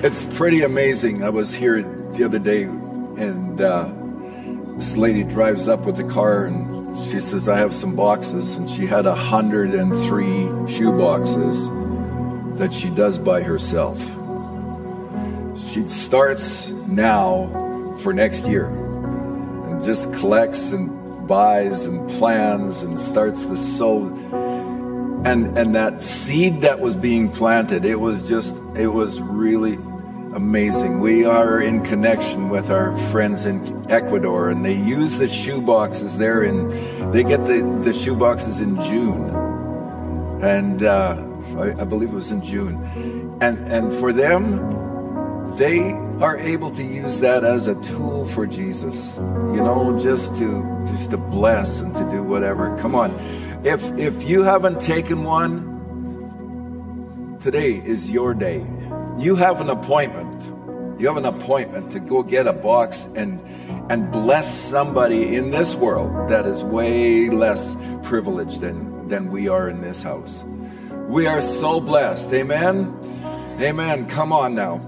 It's pretty amazing. I was here the other day, and uh, this lady drives up with the car, and she says, "I have some boxes," and she had hundred and three shoe boxes that she does by herself. She starts now for next year, and just collects and buys and plans and starts to sow and and that seed that was being planted it was just it was really amazing. We are in connection with our friends in ecuador and they use the shoe boxes there In they get the the shoe boxes in june. And uh, I, I believe it was in june. And and for them they are able to use that as a tool for jesus. You know just to just to bless and to do whatever. Come on. If if you haven't taken one, today is your day. You have an appointment. You have an appointment to go get a box and and bless somebody in this world that is way less privileged than than we are in this house. We are so blessed. Amen. Amen. Come on now.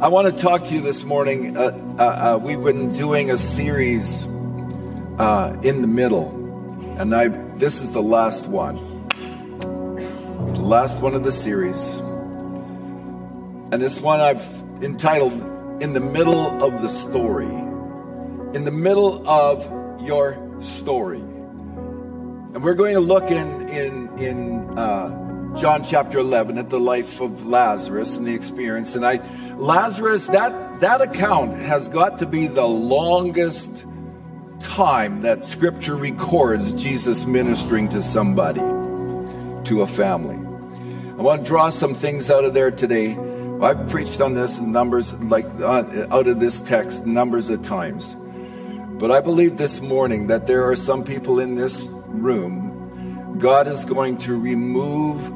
I want to talk to you this morning. Uh, uh, uh, we've been doing a series uh, in the middle, and I this is the last one. The last one of the series. And this one I've entitled In the Middle of the Story. In the middle of your story. And we're going to look in, in, in uh, John chapter 11 at the life of Lazarus and the experience. And I, Lazarus, that, that account has got to be the longest time that scripture records Jesus ministering to somebody, to a family. I want to draw some things out of there today. I've preached on this numbers, like uh, out of this text, numbers of times. But I believe this morning that there are some people in this room, God is going to remove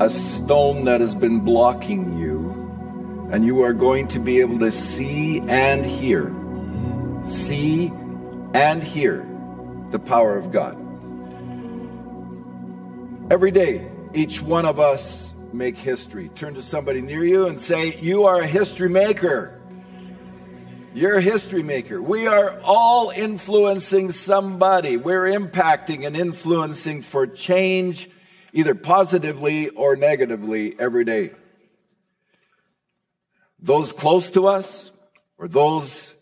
a stone that has been blocking you, and you are going to be able to see and hear. See and hear the power of God. Every day, each one of us make history. Turn to somebody near you and say, You are a history maker. You're a history maker. We are all influencing somebody. We're impacting and influencing for change, either positively or negatively, every day. Those close to us or those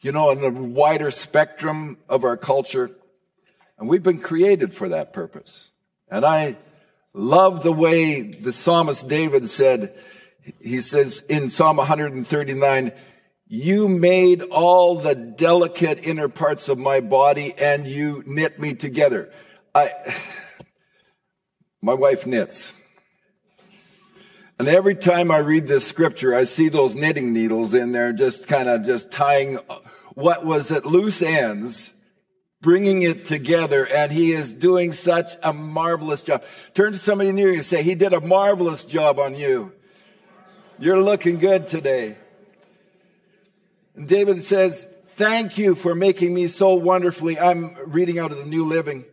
you know, in the wider spectrum of our culture. And we've been created for that purpose. And I love the way the psalmist David said, he says in Psalm 139, you made all the delicate inner parts of my body and you knit me together. I, my wife knits. And every time I read this scripture, I see those knitting needles in there, just kind of just tying what was at loose ends, bringing it together. And he is doing such a marvelous job. Turn to somebody near you and say, he did a marvelous job on you. You're looking good today. And David says, thank you for making me so wonderfully. I'm reading out of the New Living.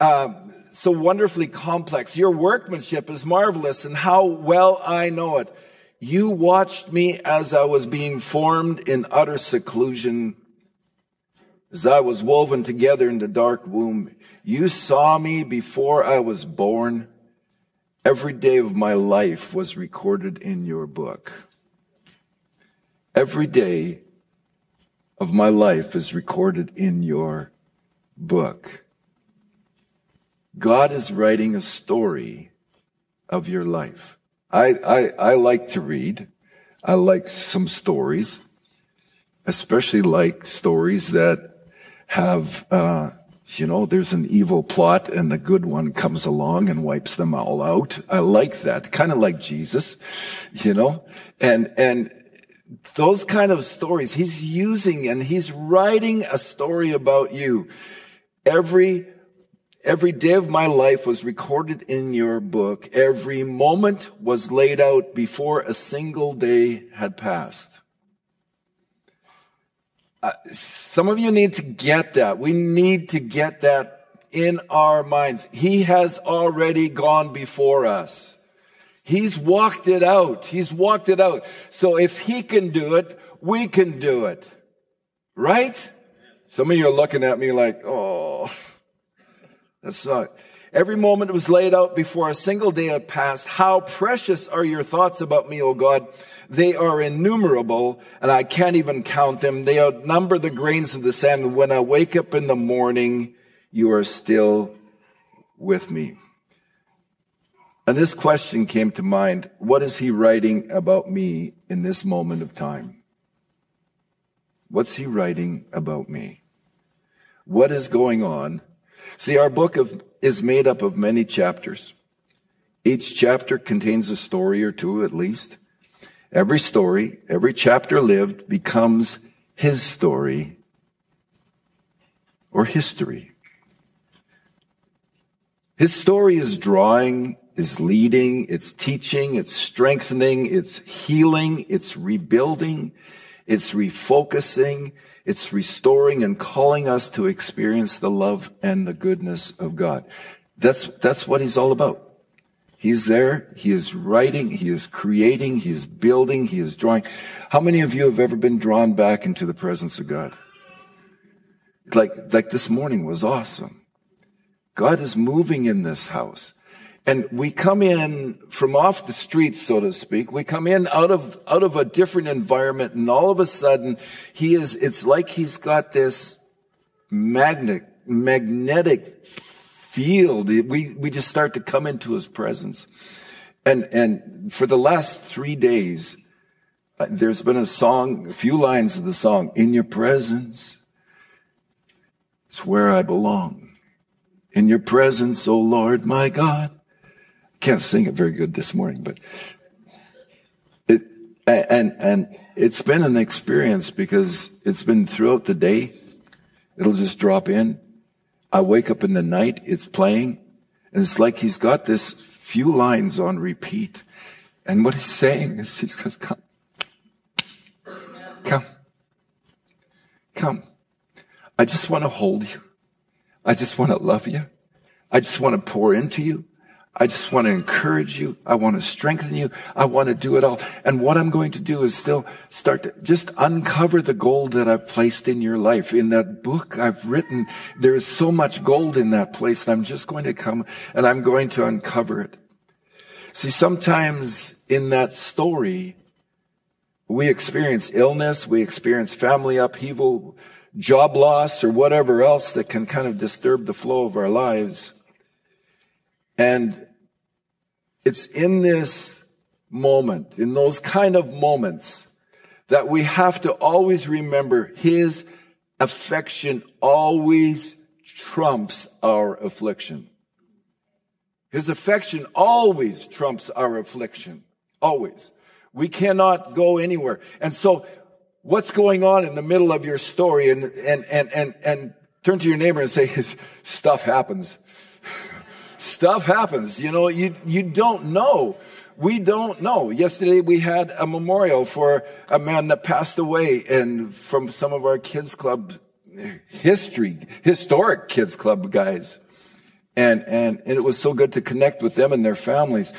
Uh, so wonderfully complex. Your workmanship is marvelous and how well I know it. You watched me as I was being formed in utter seclusion. As I was woven together in the dark womb, you saw me before I was born. Every day of my life was recorded in your book. Every day of my life is recorded in your book. God is writing a story of your life. I, I, I like to read. I like some stories, especially like stories that have, uh, you know, there's an evil plot and the good one comes along and wipes them all out. I like that. Kind of like Jesus, you know, and, and those kind of stories, he's using and he's writing a story about you. Every Every day of my life was recorded in your book. Every moment was laid out before a single day had passed. Uh, some of you need to get that. We need to get that in our minds. He has already gone before us. He's walked it out. He's walked it out. So if he can do it, we can do it. Right? Some of you are looking at me like, oh, that's not. Every moment was laid out before a single day had passed. How precious are your thoughts about me, O God? They are innumerable, and I can't even count them. They outnumber the grains of the sand. When I wake up in the morning, you are still with me. And this question came to mind. What is he writing about me in this moment of time? What's he writing about me? What is going on? See, our book of, is made up of many chapters. Each chapter contains a story or two at least. Every story, every chapter lived becomes his story or history. His story is drawing, is leading, it's teaching, it's strengthening, it's healing, it's rebuilding, it's refocusing, it's restoring and calling us to experience the love and the goodness of God. That's, that's what he's all about. He's there. He is writing. He is creating. He is building. He is drawing. How many of you have ever been drawn back into the presence of God? Like, like this morning was awesome. God is moving in this house. And we come in from off the streets, so to speak. We come in out of, out of a different environment and all of a sudden he is, it's like he's got this magnet, magnetic field. We, we just start to come into his presence. And, and for the last three days, uh, there's been a song, a few lines of the song, in your presence, it's where I belong. In your presence, O Lord, my God. Can't sing it very good this morning, but it, and, and it's been an experience because it's been throughout the day. It'll just drop in. I wake up in the night, it's playing, and it's like he's got this few lines on repeat. And what he's saying is he's goes, come, come, come. I just want to hold you. I just want to love you. I just want to pour into you. I just want to encourage you. I want to strengthen you. I want to do it all. And what I'm going to do is still start to just uncover the gold that I've placed in your life. In that book I've written, there is so much gold in that place. And I'm just going to come and I'm going to uncover it. See, sometimes in that story, we experience illness, we experience family upheaval, job loss, or whatever else that can kind of disturb the flow of our lives. And it's in this moment, in those kind of moments, that we have to always remember his affection always trumps our affliction. His affection always trumps our affliction. Always. We cannot go anywhere. And so what's going on in the middle of your story and, and, and, and, and turn to your neighbor and say, His stuff happens stuff happens. You know, you, you don't know. We don't know. Yesterday we had a memorial for a man that passed away and from some of our kids club history, historic kids club guys. And, and, and it was so good to connect with them and their families.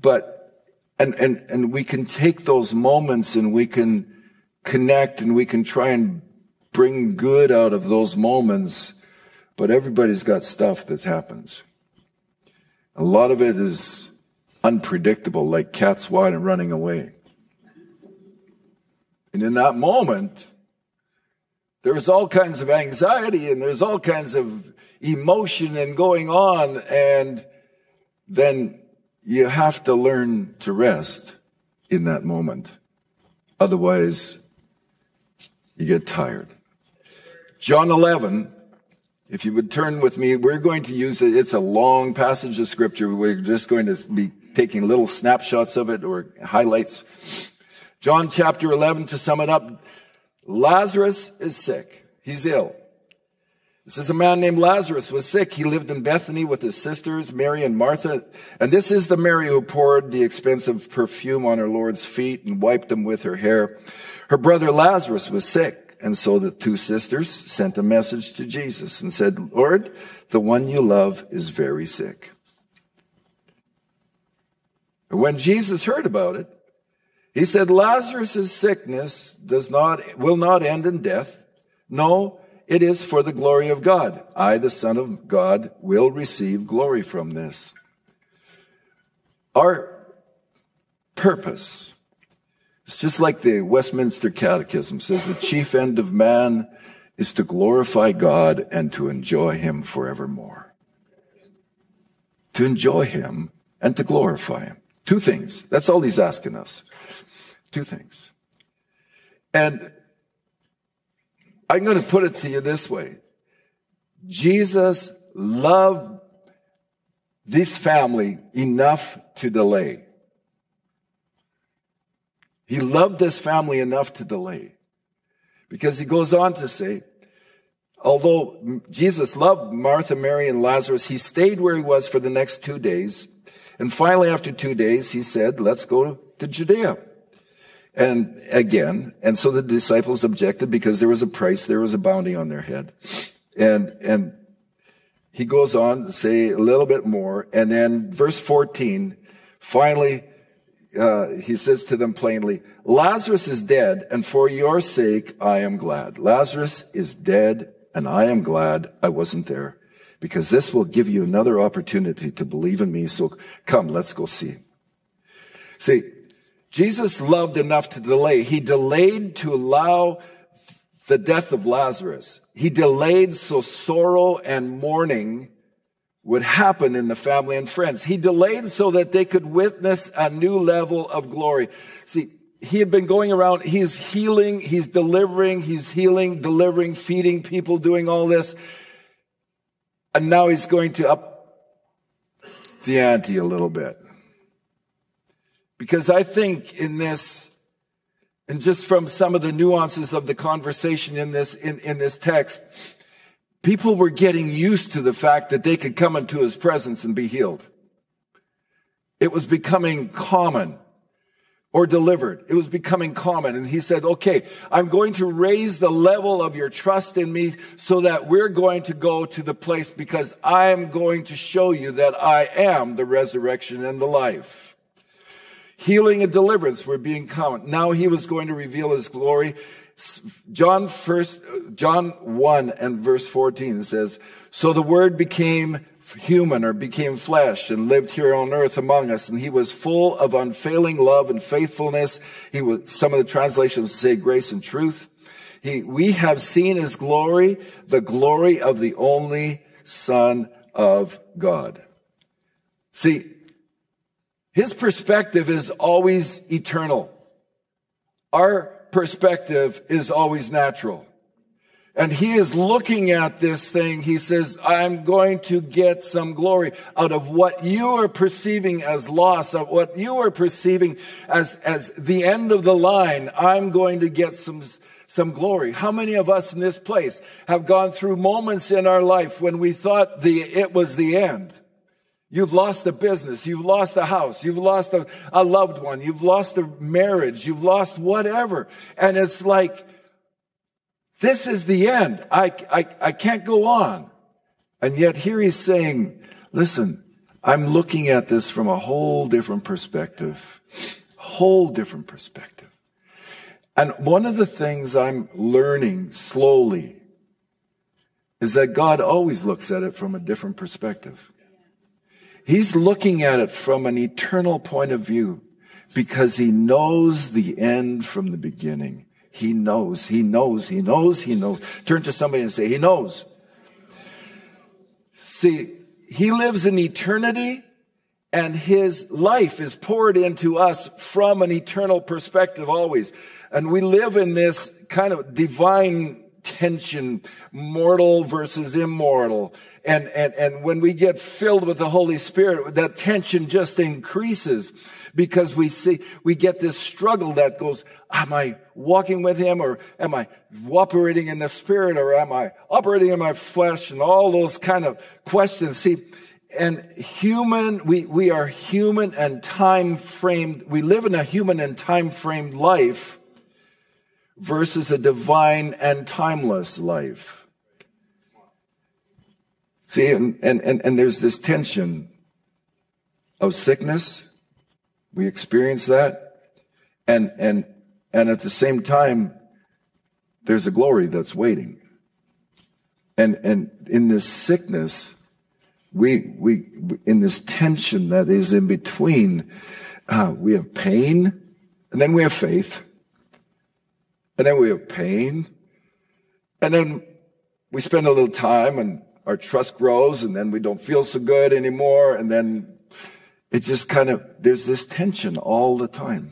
But, and, and, and we can take those moments and we can connect and we can try and bring good out of those moments. But everybody's got stuff that happens. A lot of it is unpredictable, like cats wide and running away. And in that moment, there's all kinds of anxiety and there's all kinds of emotion and going on. And then you have to learn to rest in that moment. Otherwise, you get tired. John 11, if you would turn with me, we're going to use it. It's a long passage of scripture. We're just going to be taking little snapshots of it or highlights. John chapter 11, to sum it up, Lazarus is sick. He's ill. This is a man named Lazarus was sick. He lived in Bethany with his sisters, Mary and Martha. And this is the Mary who poured the expensive perfume on her Lord's feet and wiped them with her hair. Her brother Lazarus was sick. And so the two sisters sent a message to Jesus and said, Lord, the one you love is very sick. When Jesus heard about it, he said, Lazarus' sickness does not, will not end in death. No, it is for the glory of God. I, the Son of God, will receive glory from this. Our purpose, it's just like the Westminster Catechism says, the chief end of man is to glorify God and to enjoy Him forevermore. To enjoy Him and to glorify Him. Two things. That's all He's asking us. Two things. And I'm going to put it to you this way. Jesus loved this family enough to delay. He loved this family enough to delay. Because he goes on to say, although Jesus loved Martha, Mary, and Lazarus, he stayed where he was for the next two days. And finally, after two days, he said, let's go to Judea. And again, and so the disciples objected because there was a price, there was a bounty on their head. And, and he goes on to say a little bit more. And then verse 14, finally, uh, he says to them plainly, Lazarus is dead, and for your sake I am glad. Lazarus is dead, and I am glad I wasn't there, because this will give you another opportunity to believe in me. So come, let's go see. See, Jesus loved enough to delay. He delayed to allow the death of Lazarus. He delayed so sorrow and mourning would happen in the family and friends. He delayed so that they could witness a new level of glory. See, he had been going around, he's healing, he's delivering, he's healing, delivering, feeding people, doing all this. And now he's going to up the ante a little bit. Because I think in this, and just from some of the nuances of the conversation in this, in, in this text, people were getting used to the fact that they could come into his presence and be healed. It was becoming common or delivered. It was becoming common. And he said, okay, I'm going to raise the level of your trust in me so that we're going to go to the place because I am going to show you that I am the resurrection and the life. Healing and deliverance were being common. Now he was going to reveal his glory. John first, John 1 and verse 14 says, So the word became human or became flesh and lived here on earth among us. And he was full of unfailing love and faithfulness. He was, some of the translations say grace and truth. He, we have seen his glory, the glory of the only son of God. See, his perspective is always eternal. Our perspective is always natural. And he is looking at this thing. He says, I'm going to get some glory out of what you are perceiving as loss, of what you are perceiving as, as the end of the line. I'm going to get some, some glory. How many of us in this place have gone through moments in our life when we thought the, it was the end? You've lost a business. You've lost a house. You've lost a, a loved one. You've lost a marriage. You've lost whatever. And it's like, this is the end. I, I, I can't go on. And yet here he's saying, listen, I'm looking at this from a whole different perspective. Whole different perspective. And one of the things I'm learning slowly is that God always looks at it from a different perspective. He's looking at it from an eternal point of view because he knows the end from the beginning. He knows, he knows, he knows, he knows. Turn to somebody and say, he knows. See, he lives in eternity and his life is poured into us from an eternal perspective always. And we live in this kind of divine tension, mortal versus immortal. And, and, and when we get filled with the Holy Spirit, that tension just increases because we see, we get this struggle that goes, am I walking with Him or am I operating in the Spirit or am I operating in my flesh and all those kind of questions. See, and human, we, we are human and time framed. We live in a human and time framed life versus a divine and timeless life. See, and, and, and, and there's this tension of sickness We experience that. And, and, and at the same time, there's a glory that's waiting. And, and in this sickness, we, we, in this tension that is in between, uh, we have pain and then we have faith. And then we have pain. And then we spend a little time and our trust grows and then we don't feel so good anymore. And then it just kind of, there's this tension all the time.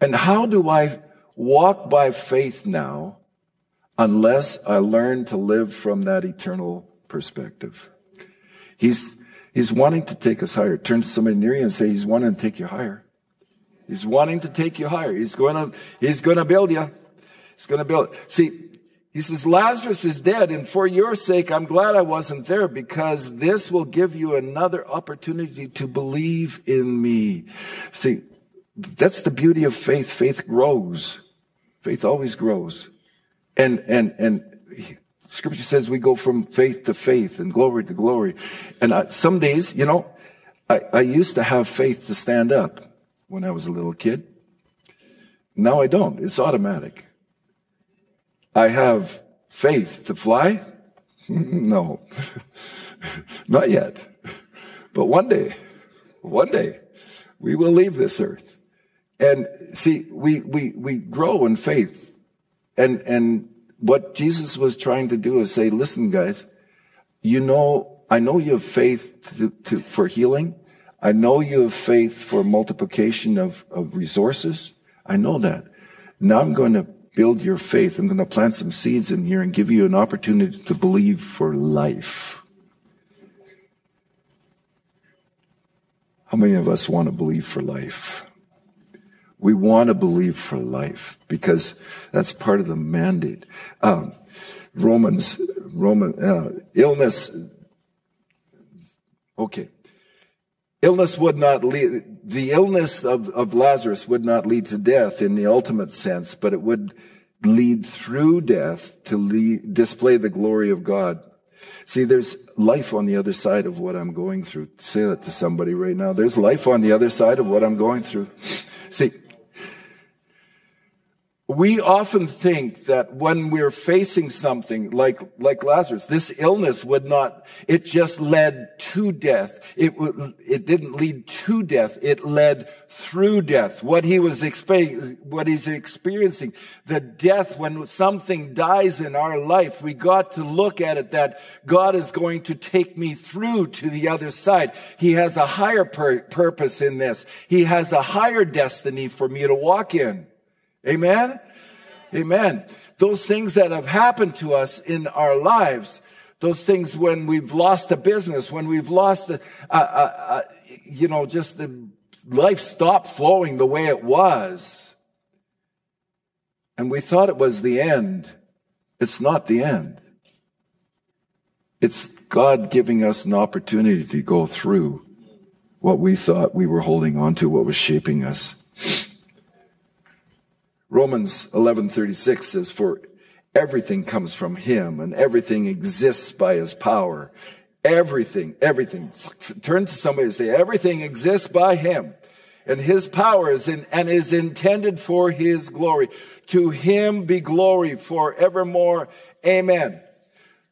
And how do I walk by faith now unless I learn to live from that eternal perspective? He's, he's wanting to take us higher. Turn to somebody near you and say, he's wanting to take you higher. He's wanting to take you higher. He's going to, he's going to build you. He's going to build. See, he says, Lazarus is dead, and for your sake, I'm glad I wasn't there because this will give you another opportunity to believe in me. See, that's the beauty of faith. Faith grows. Faith always grows. And, and, and scripture says we go from faith to faith and glory to glory. And I, some days, you know, I, I used to have faith to stand up when I was a little kid. Now I don't. It's automatic. I have faith to fly? no, not yet. But one day, one day, we will leave this earth. And see, we, we, we grow in faith. And, and what Jesus was trying to do is say, listen, guys, you know, I know you have faith to, to, for healing. I know you have faith for multiplication of, of resources. I know that. Now I'm going to build your faith. I'm going to plant some seeds in here and give you an opportunity to believe for life. How many of us want to believe for life? We want to believe for life because that's part of the mandate. Um, Romans, Roman, uh, illness. Okay. Illness would not lead, the illness of, of Lazarus would not lead to death in the ultimate sense, but it would lead through death to lead, display the glory of God. See, there's life on the other side of what I'm going through. Say that to somebody right now. There's life on the other side of what I'm going through. See, we often think that when we're facing something like, like Lazarus, this illness would not, it just led to death. It, it didn't lead to death. It led through death. What he was experiencing, what he's experiencing, the death when something dies in our life, we got to look at it that God is going to take me through to the other side. He has a higher pur- purpose in this. He has a higher destiny for me to walk in. Amen? Amen. Those things that have happened to us in our lives, those things when we've lost a business, when we've lost, a, uh, uh, you know, just the life stopped flowing the way it was. And we thought it was the end. It's not the end. It's God giving us an opportunity to go through what we thought we were holding on to, what was shaping us. Romans 11:36 says for everything comes from him and everything exists by his power. Everything, everything. Turn to somebody and say everything exists by him and his power is in, and is intended for his glory. To him be glory forevermore. Amen.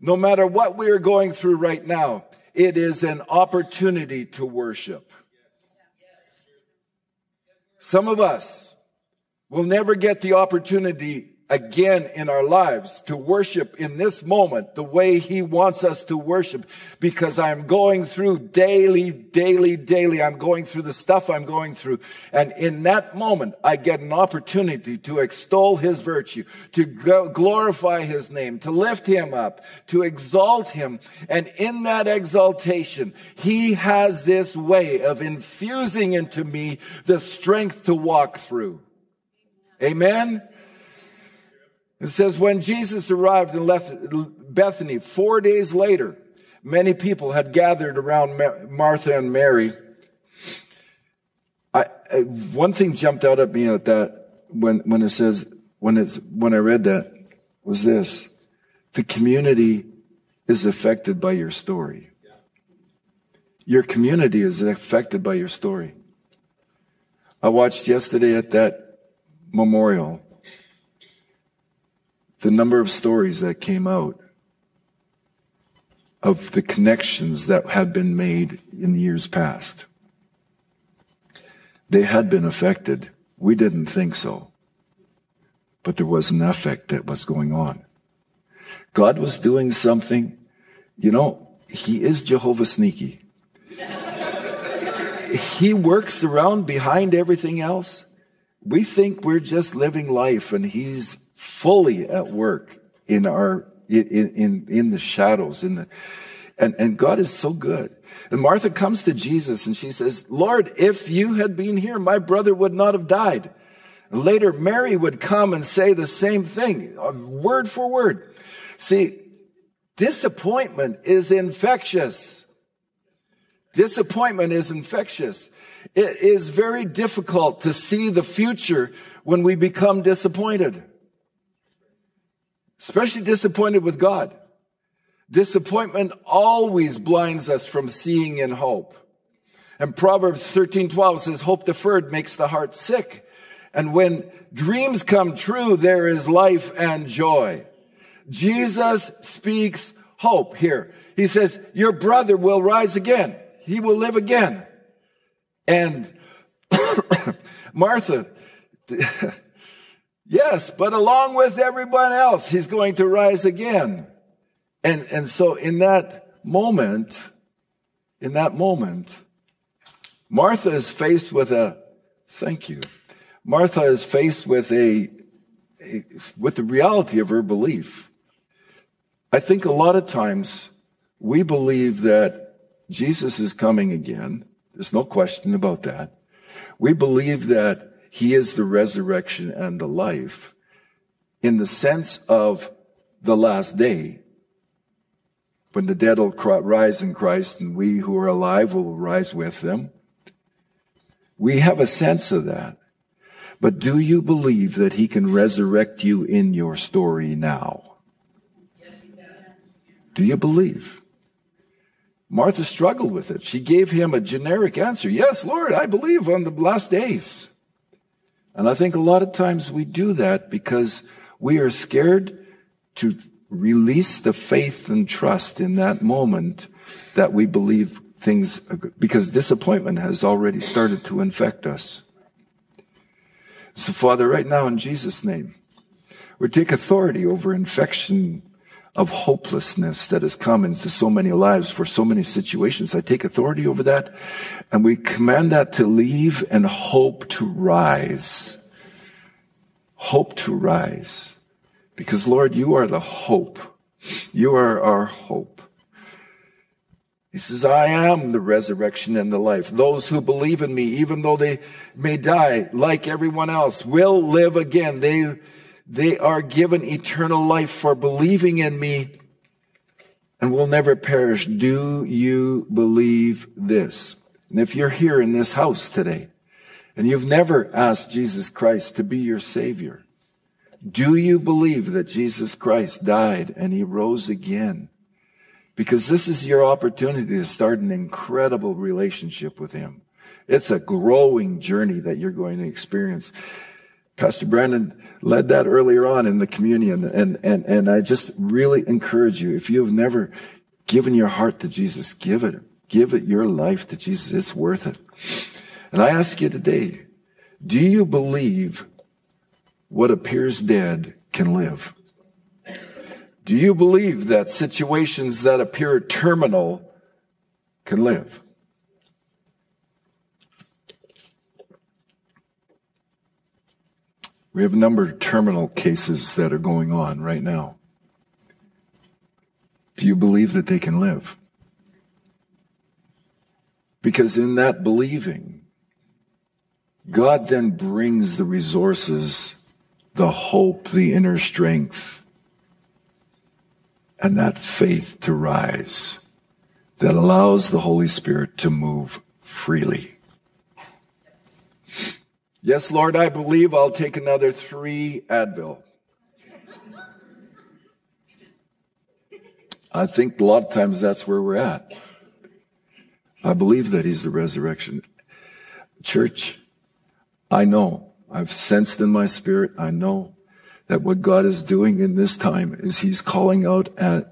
No matter what we are going through right now, it is an opportunity to worship. Some of us We'll never get the opportunity again in our lives to worship in this moment the way he wants us to worship because I'm going through daily, daily, daily. I'm going through the stuff I'm going through. And in that moment, I get an opportunity to extol his virtue, to glorify his name, to lift him up, to exalt him. And in that exaltation, he has this way of infusing into me the strength to walk through. Amen? It says, when Jesus arrived in Bethany, four days later, many people had gathered around Martha and Mary. I, I, one thing jumped out at me at that when, when it says, when it's, when I read that was this. The community is affected by your story. Your community is affected by your story. I watched yesterday at that memorial the number of stories that came out of the connections that had been made in years past. They had been affected. We didn't think so. But there was an effect that was going on. God was doing something. You know, He is Jehovah Sneaky. he works around behind everything else. We think we're just living life and He's fully at work in our in, in, in the shadows, in the, and, and God is so good. And Martha comes to Jesus and she says, Lord, if you had been here, my brother would not have died. Later, Mary would come and say the same thing, uh, word for word. See, disappointment is infectious. Disappointment is infectious. It is very difficult to see the future when we become disappointed especially disappointed with God. Disappointment always blinds us from seeing in hope. And Proverbs 13, 12 says, hope deferred makes the heart sick. And when dreams come true, there is life and joy. Jesus speaks hope here. He says, your brother will rise again. He will live again. And Martha, Yes, but along with everyone else, he's going to rise again. And, and so in that moment, in that moment, Martha is faced with a, thank you. Martha is faced with a, a with the reality of her belief. I think a lot of times we believe that Jesus is coming again. There's no question about that. We believe that he is the resurrection and the life in the sense of the last day when the dead will rise in Christ and we who are alive will rise with them. We have a sense of that. But do you believe that he can resurrect you in your story now? Yes, he does. do you believe? Martha struggled with it. She gave him a generic answer. Yes, Lord, I believe on the last days. And I think a lot of times we do that because we are scared to release the faith and trust in that moment that we believe things, because disappointment has already started to infect us. So, Father, right now in Jesus' name, we take authority over infection of hopelessness that has come into so many lives for so many situations. I take authority over that and we command that to leave and hope to rise. Hope to rise. Because Lord, you are the hope. You are our hope. He says, I am the resurrection and the life. Those who believe in me, even though they may die like everyone else, will live again. They they are given eternal life for believing in me and will never perish. Do you believe this? And if you're here in this house today and you've never asked Jesus Christ to be your Savior, do you believe that Jesus Christ died and he rose again? Because this is your opportunity to start an incredible relationship with him. It's a growing journey that you're going to experience. Pastor Brandon led that earlier on in the communion. And, and, and I just really encourage you, if you have never given your heart to Jesus, give it. Give it your life to Jesus. It's worth it. And I ask you today, do you believe what appears dead can live? Do you believe that situations that appear terminal can live? We have a number of terminal cases that are going on right now. Do you believe that they can live? Because in that believing, God then brings the resources, the hope, the inner strength, and that faith to rise that allows the Holy Spirit to move freely. Yes, Lord, I believe I'll take another three Advil. I think a lot of times that's where we're at. I believe that He's the resurrection. Church, I know, I've sensed in my spirit, I know that what God is doing in this time is He's calling out a,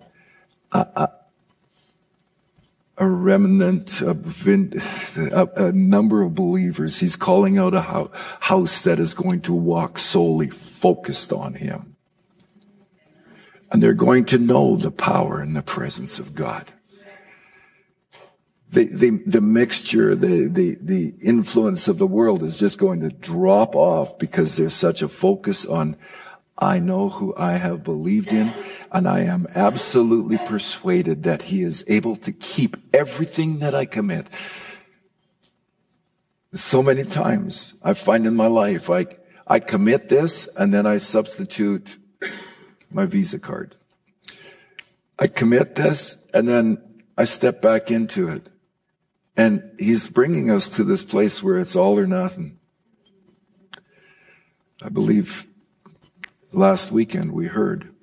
a remnant of a, a, number of believers. He's calling out a house that is going to walk solely focused on Him. And they're going to know the power and the presence of God. The, the, the mixture, the, the, the influence of the world is just going to drop off because there's such a focus on I know who I have believed in, and I am absolutely persuaded that He is able to keep everything that I commit. So many times I find in my life, I, I commit this and then I substitute my Visa card. I commit this and then I step back into it. And He's bringing us to this place where it's all or nothing. I believe Last weekend we heard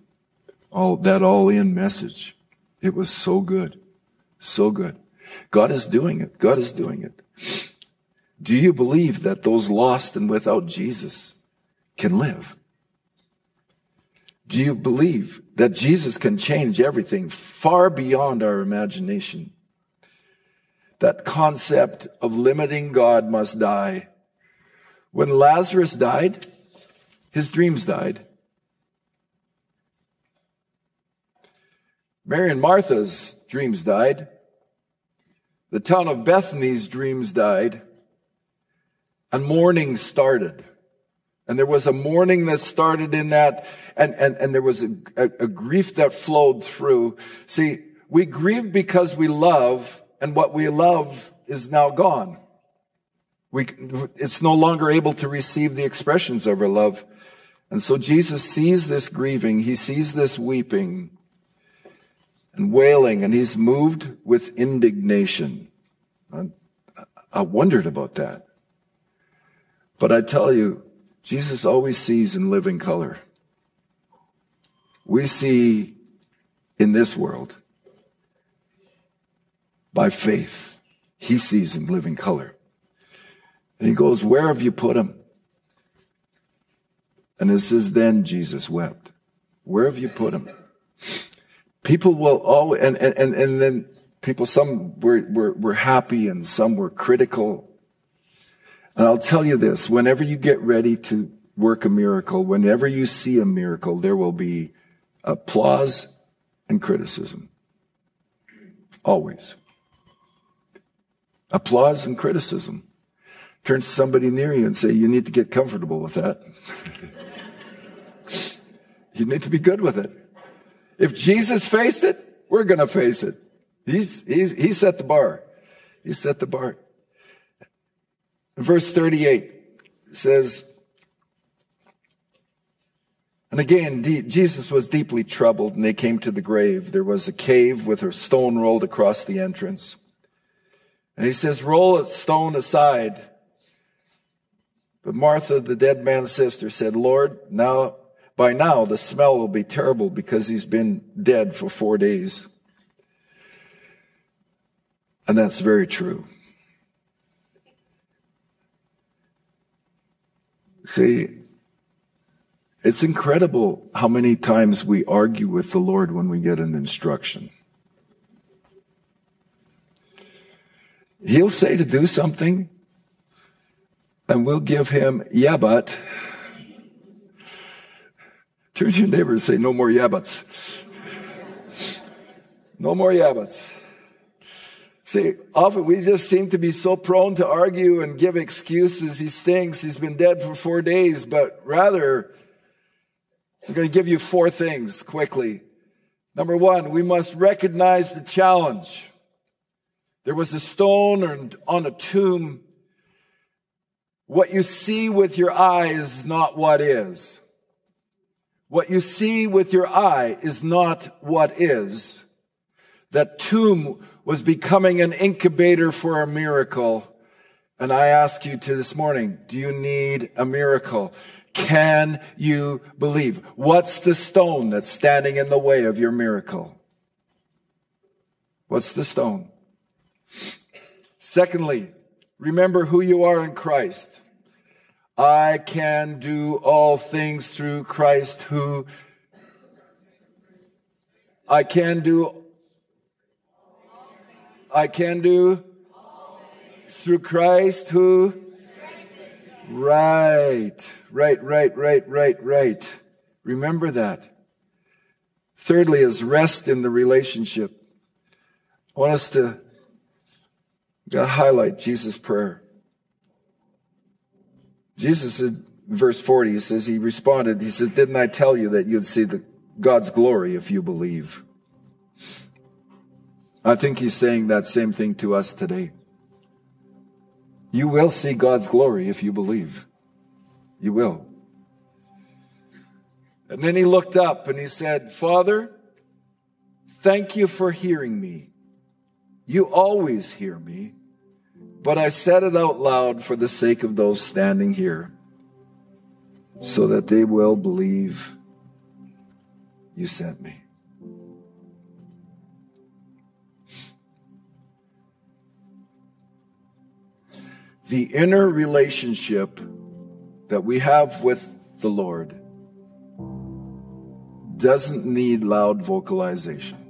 all that all in message. It was so good. So good. God is doing it. God is doing it. Do you believe that those lost and without Jesus can live? Do you believe that Jesus can change everything far beyond our imagination? That concept of limiting God must die. When Lazarus died, his dreams died. Mary and Martha's dreams died. The town of Bethany's dreams died. And mourning started. And there was a mourning that started in that, and, and, and there was a, a, a grief that flowed through. See, we grieve because we love, and what we love is now gone. We, it's no longer able to receive the expressions of our love. And so Jesus sees this grieving, he sees this weeping, and wailing, and he's moved with indignation. I, I wondered about that. But I tell you, Jesus always sees in living color. We see in this world by faith. He sees in living color. And he goes, Where have you put him? And it says, Then Jesus wept. Where have you put him? People will always, and, and, and then people, some were, were, were happy and some were critical. And I'll tell you this, whenever you get ready to work a miracle, whenever you see a miracle, there will be applause and criticism. Always. Applause and criticism. Turn to somebody near you and say, you need to get comfortable with that. you need to be good with it. If Jesus faced it, we're going to face it. He's, he's, he set the bar. He set the bar. Verse 38 says, and again, Jesus was deeply troubled and they came to the grave. There was a cave with a stone rolled across the entrance. And he says, roll a stone aside. But Martha, the dead man's sister, said, Lord, now by now, the smell will be terrible because he's been dead for four days. And that's very true. See, it's incredible how many times we argue with the Lord when we get an instruction. He'll say to do something, and we'll give him, yeah, but. Turn to your neighbor and say, No more yabbats. No more yabbats. See, often we just seem to be so prone to argue and give excuses. He stinks. He's been dead for four days. But rather, I'm going to give you four things quickly. Number one, we must recognize the challenge. There was a stone on a tomb. What you see with your eyes is not what is. What you see with your eye is not what is. That tomb was becoming an incubator for a miracle. And I ask you to this morning, do you need a miracle? Can you believe? What's the stone that's standing in the way of your miracle? What's the stone? Secondly, remember who you are in Christ. I can do all things through Christ who I can do I can do through Christ who Right. Right, right, right, right, right. Remember that. Thirdly is rest in the relationship. I want us to highlight Jesus' prayer. Jesus said, verse 40, he says, he responded, he says, Didn't I tell you that you'd see the, God's glory if you believe? I think he's saying that same thing to us today. You will see God's glory if you believe. You will. And then he looked up and he said, Father, thank you for hearing me. You always hear me, but I said it out loud for the sake of those standing here, so that they will believe you sent me. The inner relationship that we have with the Lord doesn't need loud vocalization.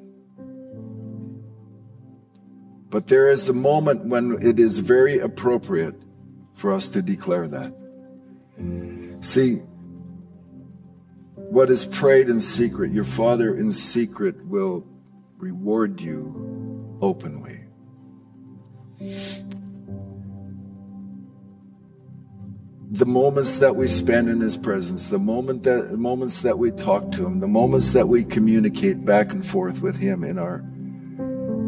But there is a moment when it is very appropriate for us to declare that. See, what is prayed in secret, your Father in secret will reward you openly. the moments that we spend in his presence, the moment that the moments that we talk to him, the moments that we communicate back and forth with him in our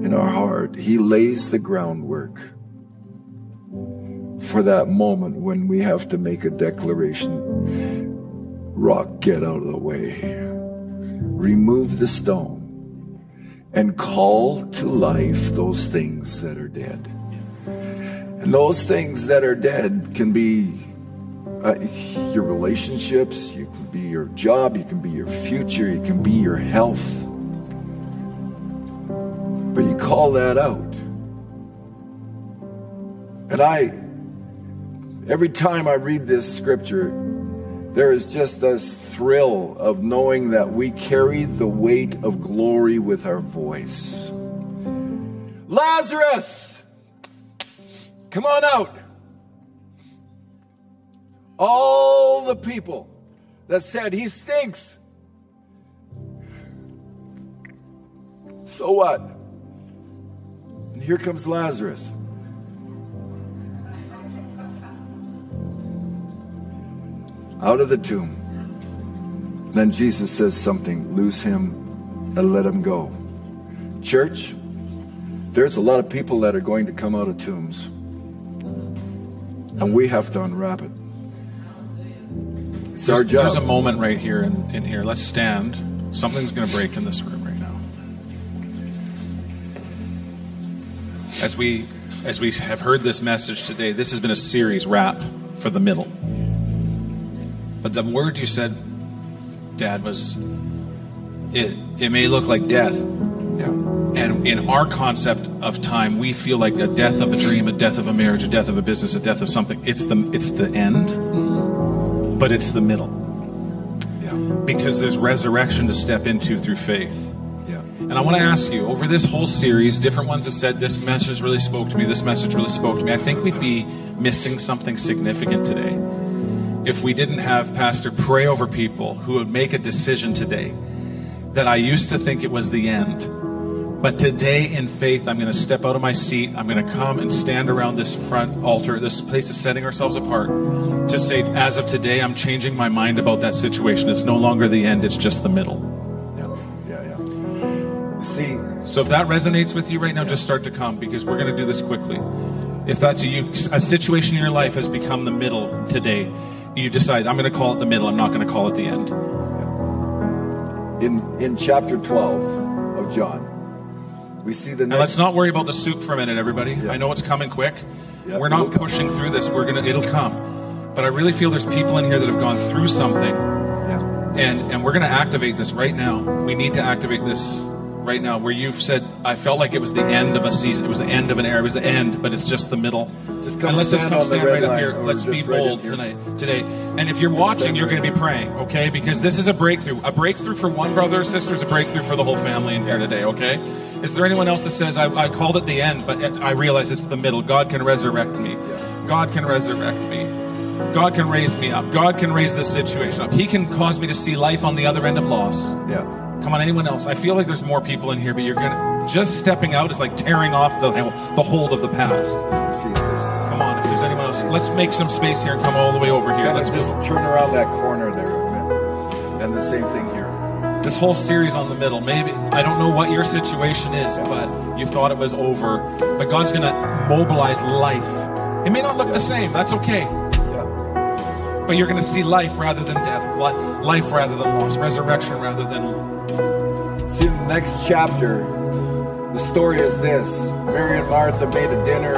in our heart, he lays the groundwork for that moment when we have to make a declaration. Rock, get out of the way. Remove the stone and call to life those things that are dead. And those things that are dead can be uh, your relationships, you can be your job, you can be your future, you can be your health. But you call that out. And I, every time I read this scripture, there is just this thrill of knowing that we carry the weight of glory with our voice. Lazarus, come on out all the people that said he stinks. So what? And here comes Lazarus. Out of the tomb. Then Jesus says something loose him and let him go. Church, there's a lot of people that are going to come out of tombs. And we have to unwrap it. It's there's, our job. There's a moment right here in, in here. Let's stand. Something's going to break in this room As we as we have heard this message today, this has been a series wrap for the middle. But the word you said, Dad, was it it may look like death. Yeah. And in our concept of time, we feel like a death of a dream, a death of a marriage, a death of a business, a death of something. It's the it's the end. Mm-hmm but it's the middle. Yeah. Because there's resurrection to step into through faith. And I want to ask you, over this whole series, different ones have said, This message really spoke to me, this message really spoke to me. I think we'd be missing something significant today if we didn't have Pastor pray over people who would make a decision today that I used to think it was the end but today, in faith, I'm going to step out of my seat. I'm going to come and stand around this front altar, this place of setting ourselves apart, to say, as of today, I'm changing my mind about that situation. It's no longer the end, it's just the middle. See, so if that resonates with you right now, just start to come because we're going to do this quickly. If that's a, you, a situation in your life has become the middle today, you decide, I'm going to call it the middle, I'm not going to call it the end. In, in chapter 12 of John, we see the next. And let's not worry about the soup for a minute, everybody. Yeah. I know it's coming quick. Yeah, We're not pushing through this. We're gonna. It'll come. But I really feel there's people in here that have gone through something. Yeah. And and we're gonna activate this right now. We need to activate this right now where you've said, I felt like it was the end of a season, it was the end of an era, it was the end, but it's just the middle. Just come and let's just come stand right up here. Let's be just right bold tonight, today. And if you're watching, you're going to be praying, okay? Because this is a breakthrough. A breakthrough for one brother or sister is a breakthrough for the whole family in here today, okay? Is there anyone else that says, I, I called it the end, but I realize it's the middle? God can resurrect me. God can resurrect me. God can raise me up. God can raise this situation up. He can cause me to see life on the other end of loss. Yeah. Come on, anyone else? I feel like there's more people in here, but you're gonna just stepping out is like tearing off the the hold of the past. Jesus. Come on, if there's anyone else, let's make some space here and come all the way over here. Kind Let's just move. turn around that corner there. And the same thing here. This whole series on the middle, maybe I don't know what your situation is, but you thought it was over. But God's gonna mobilize life. It may not look the same. That's okay. But you're gonna see life rather than death, life rather than loss, resurrection rather than See, the next chapter, the story is this Mary and Martha made a dinner,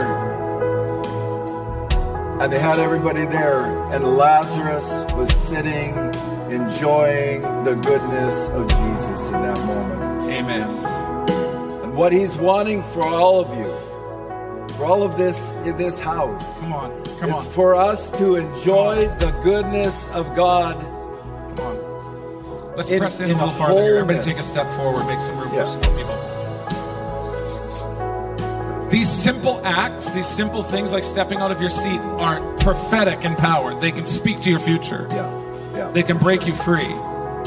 and they had everybody there, and Lazarus was sitting, enjoying the goodness of Jesus in that moment. Amen. And what he's wanting for all of you, for all of this in this house, Come on, come is on, for us to enjoy the goodness of God. Let's In- press in, in a little farther here. Everybody take a step forward, make some room Yeah. for some more people. These simple acts, these simple things like stepping out of your seat are prophetic in power. They can speak to your future. Yeah, yeah. They can break you free.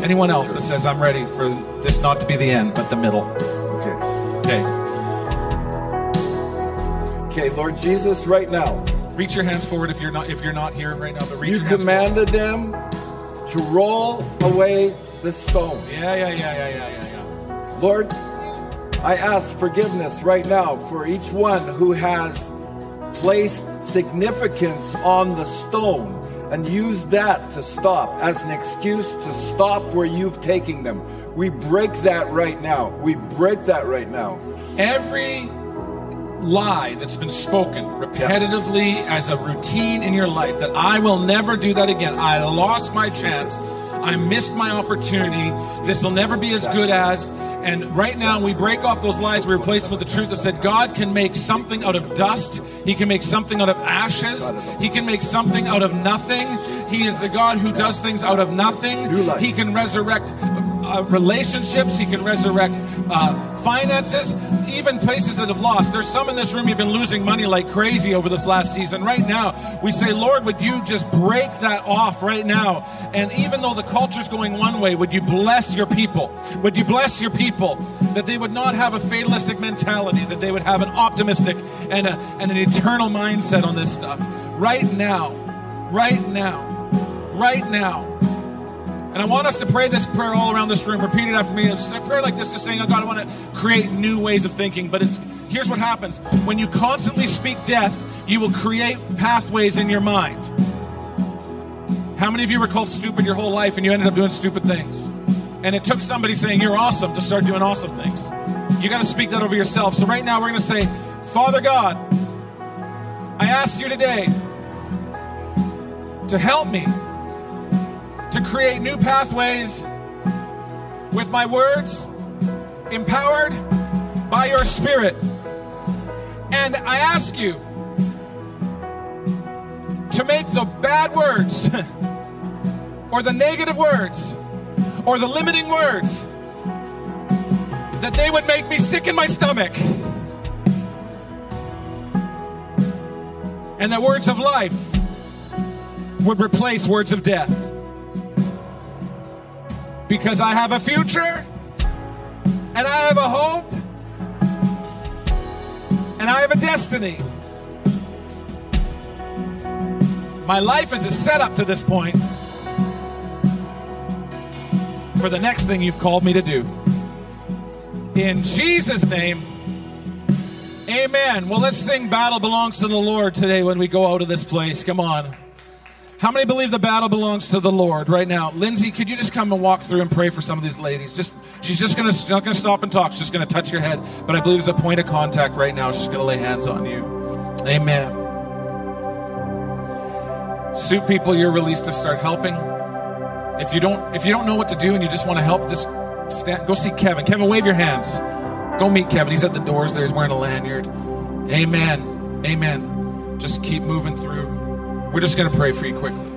Anyone else that says, I'm ready for this not to be the end, but the middle? Okay. Okay. Okay, Lord Jesus, right now. Reach your hands forward if you're not if you're not here right now, but reach You your hands commanded them to roll away the stone. Yeah, yeah, yeah, yeah, yeah, yeah, yeah. Lord, I ask forgiveness right now for each one who has placed significance on the stone and used that to stop as an excuse to stop where you've taken them. We break that right now. We break that right now. Every lie that's been spoken repetitively as a routine in your life that I will never do that again. I lost my chance. I missed my opportunity. This will never be as good as. And right now, we break off those lies. We replace them with the truth that said God can make something out of dust. He can make something out of ashes. He can make something out of nothing. He is the God who does things out of nothing. He can resurrect uh, relationships. He can resurrect uh, finances, even places that have lost. There's some in this room you've been losing money like crazy over this last season. Right now, we say, Lord, would you just break that off right now? And even though the culture's going one way, would you bless your people? Would you bless your people that they would not have a fatalistic mentality, that they would have an optimistic and, a, and an eternal mindset on this stuff? Right now, right now, right now. And I want us to pray this prayer all around this room. Repeat it after me. It's a prayer like this just saying, oh God, I want to create new ways of thinking. But it's here's what happens. When you constantly speak death, you will create pathways in your mind. How many of you were called stupid your whole life and you ended up doing stupid things? And it took somebody saying you're awesome to start doing awesome things. You got to speak that over yourself. So right now we're going to say, Father God, I ask you today to help me to create new pathways with my words, empowered by your Spirit. And I ask you to make the bad words, or the negative words, or the limiting words, that they would make me sick in my stomach. And that words of life would replace words of death because I have a future and I have a hope and I have a destiny. My life is a setup to this point for the next thing you've called me to do. In Jesus' name, amen. Well, let's sing Battle Belongs to the Lord today when we go out of this place. Come on. How many believe the battle belongs to the Lord right now? Lindsay, could you just come and walk through and pray for some of these ladies? Just she's just gonna she's not gonna stop and talk. She's just gonna touch your head. But I believe there's a point of contact right now. She's gonna lay hands on you. Amen. Suit people, you're released to start helping. If you don't if you don't know what to do and you just want to help, just stand, go see Kevin. Kevin, wave your hands. Go meet Kevin. He's at the doors there. He's wearing a lanyard. Amen. Amen. Just keep moving through. We're just going to pray for you quickly.